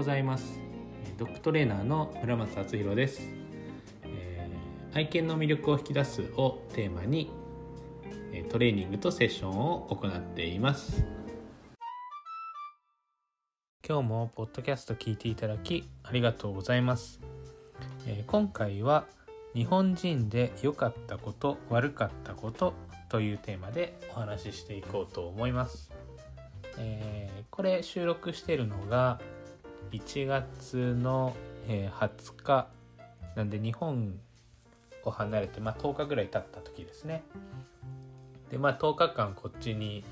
ございます。ドッグトレーナーの村松敦弘です、えー、愛犬の魅力を引き出すをテーマにトレーニングとセッションを行っています。今日もポッドキャスト聞いていただきありがとうございます、えー、今回は日本人で良かったこと悪かったことというテーマでお話ししていこうと思います。えー、これ収録してるのが1月の、え、20日なんで日本を離れて、まあ、10日ぐらい経った時ですねでまあ10日間こっちに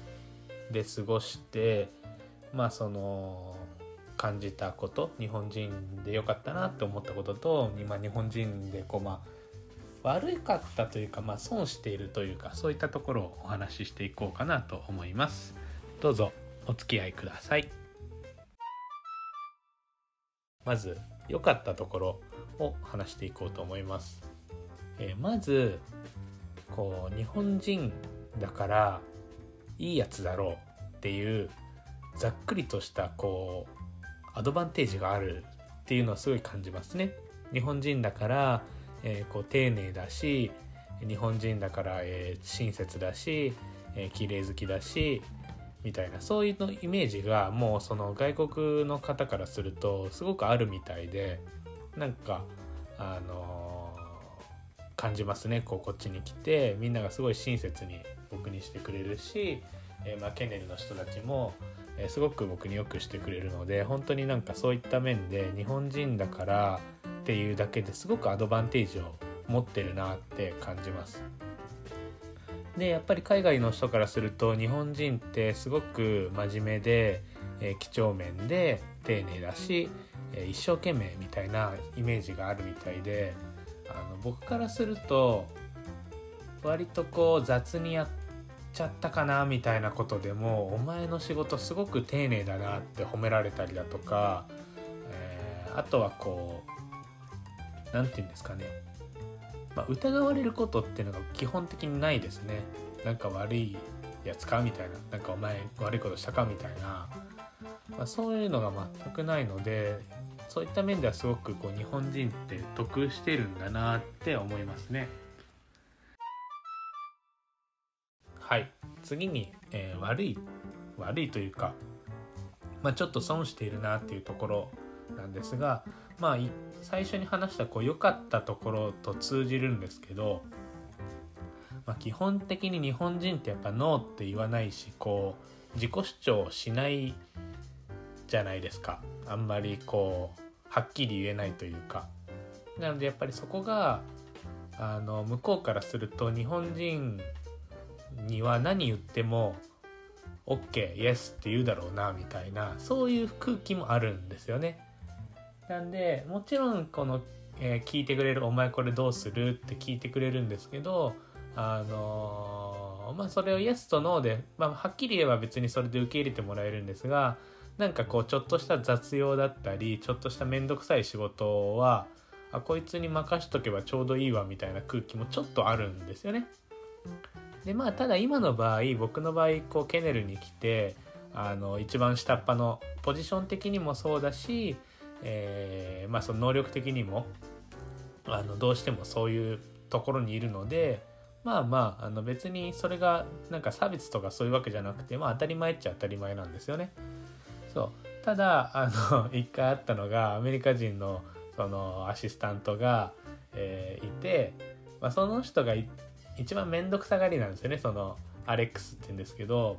で過ごしてまあその感じたこと日本人で良かったなって思ったことと今日本人でこうまあ悪かったというか、まあ、損しているというかそういったところをお話ししていこうかなと思います。どうぞお付き合いくださいまず良かったところを話していこうと思います、えー、まずこう日本人だからいいやつだろうっていうざっくりとしたこうアドバンテージがあるっていうのはすごい感じますね。日本人だから、えー、こう丁寧だし日本人だから、えー、親切だし、えー、綺麗好きだしみたいなそういうのイメージがもうその外国の方からするとすごくあるみたいでなんかあの、感じますねこうこっちに来てみんながすごい親切に僕にしてくれるし、えー、まあ、ケネルの人たちも、えー、すごく僕によくしてくれるので本当になんかそういった面で日本人だからっていうだけですごくアドバンテージを持ってるなって感じます。でやっぱり海外の人からすると日本人ってすごく真面目で、えー、几帳面で丁寧だし、えー、一生懸命みたいなイメージがあるみたいであの僕からすると割とこう雑にやっちゃったかなみたいなことでもお前の仕事すごく丁寧だなって褒められたりだとか、えー、あとはこう何て言うんですかね。まあ、疑われることっていうのが基本的にないですね。なんか悪いやつかみたいな。なんかお前悪いことしたかみたいな、まあ、そういうのが全くないのでそういった面ではすごくこう日本人って得してるんだなって思いますね。はい。次に、えー、悪い悪いというか、まあ、ちょっと損しているなっていうところなんですがまあ最初に話したこう良かったところと通じるんですけど、まあ、基本的に日本人ってやっぱノーって言わないしこう自己主張しないじゃないですかあんまりこうはっきり言えないというかなのでやっぱりそこがあの向こうからすると日本人には何言っても OK、イエスって言うだろうなみたいなそういう空気もあるんですよね。なんでもちろんこの、えー、聞いてくれる「お前これどうする?」って聞いてくれるんですけどあのー、まあそれをイエスとノーで、まあ、はっきり言えば別にそれで受け入れてもらえるんですがなんかこうちょっとした雑用だったりちょっとした面倒くさい仕事はあこいつに任しとけばちょうどいいわみたいな空気もちょっとあるんですよね。でまあただ今の場合僕の場合こうケネルに来てあの一番下っ端のポジション的にもそうだしえー、まあ、その能力的にもあのどうしてもそういうところにいるのでまあまああの別にそれがなんか差別とかそういうわけじゃなくて、まあ、当たり前っちゃ当たり前なんですよね。そうただあの 一回あったのがアメリカ人のそのアシスタントが、えー、いて、まあ、その人が一番面倒くさがりなんですよねそのアレックスって言うんですけど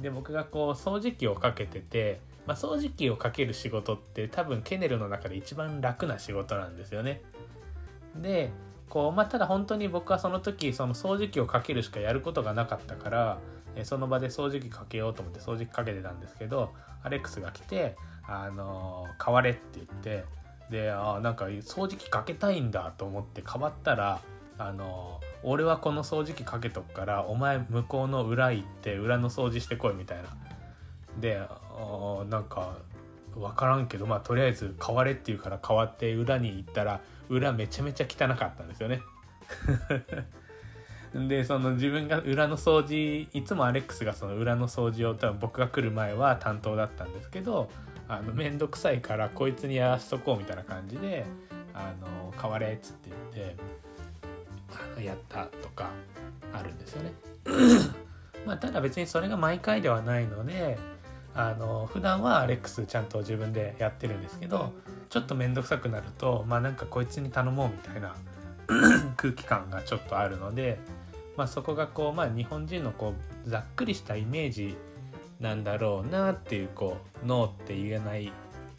で僕がこう掃除機をかけててまあ、掃除機をかける仕事って多分ケネルの中で一番楽な仕事なんですよね。でこうまあ、ただ本当に僕はその時その掃除機をかけるしかやることがなかったからその場で掃除機かけようと思って掃除機かけてたんですけどアレックスが来て「あの変われ」って言ってであなんか掃除機かけたいんだと思って変わったらあの俺はこの掃除機かけとくからお前向こうの裏行って裏の掃除してこいみたいなであなんか分からんけどまあとりあえず変われって言うから変わって裏に行ったら裏めちゃめちゃ汚かったんですよね でその自分が裏の掃除いつもアレックスがその裏の掃除を多分僕が来る前は担当だったんですけどあの面倒くさいからこいつにやらしとこうみたいな感じで「あの変われ」っつって言ってあやったとかあるんですよね。まあ、ただ別にそれが毎回ではないのであの普段はアレックスちゃんと自分でやってるんですけどちょっと面倒くさくなるとまあなんかこいつに頼もうみたいな 空気感がちょっとあるので、まあ、そこがこう、まあ、日本人のこうざっくりしたイメージなんだろうなっていうこうノーって言えない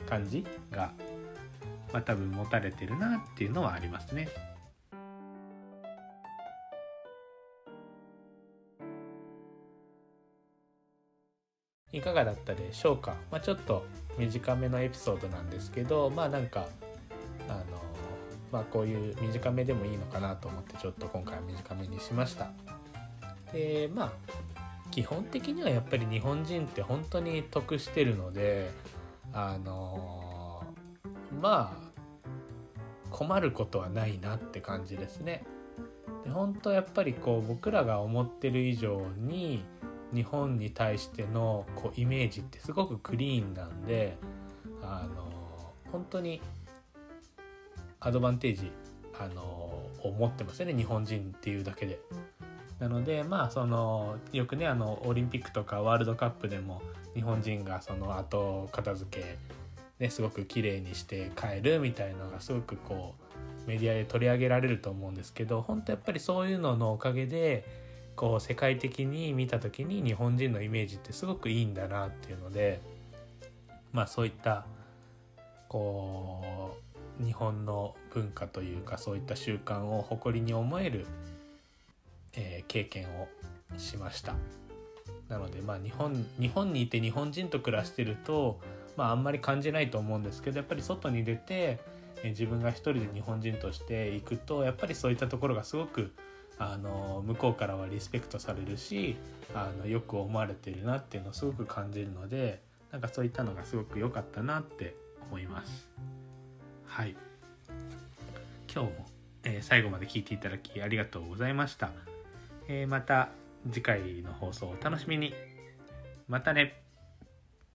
感じが、まあ、多分持たれてるなっていうのはありますね。いかがだったでしょうか、まあ、ちょっと短めのエピソードなんですけどまあなんかあのまあこういう短めでもいいのかなと思ってちょっと今回は短めにしました。でまあ基本的にはやっぱり日本人って本当に得してるのであのまあ困ることはないなって感じですね。で本当やっぱりこう僕らが思ってる以上に日本に対してのこうイメージってすごくクリーンなんであの本当にアドバンテージあのを持ってますよね日本人っていうだけで。なのでまあそのよくねあのオリンピックとかワールドカップでも日本人がその後片付け、ね、すごく綺麗にして帰るみたいのがすごくこうメディアで取り上げられると思うんですけど本当やっぱりそういうののおかげでこう世界的に見た時に日本人のイメージってすごくいいんだなっていうのでまあそういったこう日本の文化というかそういった習慣を誇りに思える、えー、経験をしました。なのでまあ日本日本にいて日本人と暮らしてると、まあ、あんまり感じないと思うんですけどやっぱり外に出て自分が一人で日本人として行くとやっぱりそういったところがすごくあの向こうからはリスペクトされるしあのよく思われてるなっていうのをすごく感じるのでなんかそういったのがすごく良かったなって思います。はい。今日も、えー、最後まで聞いていただきありがとうございました、えー、また次回の放送をお楽しみに。またね。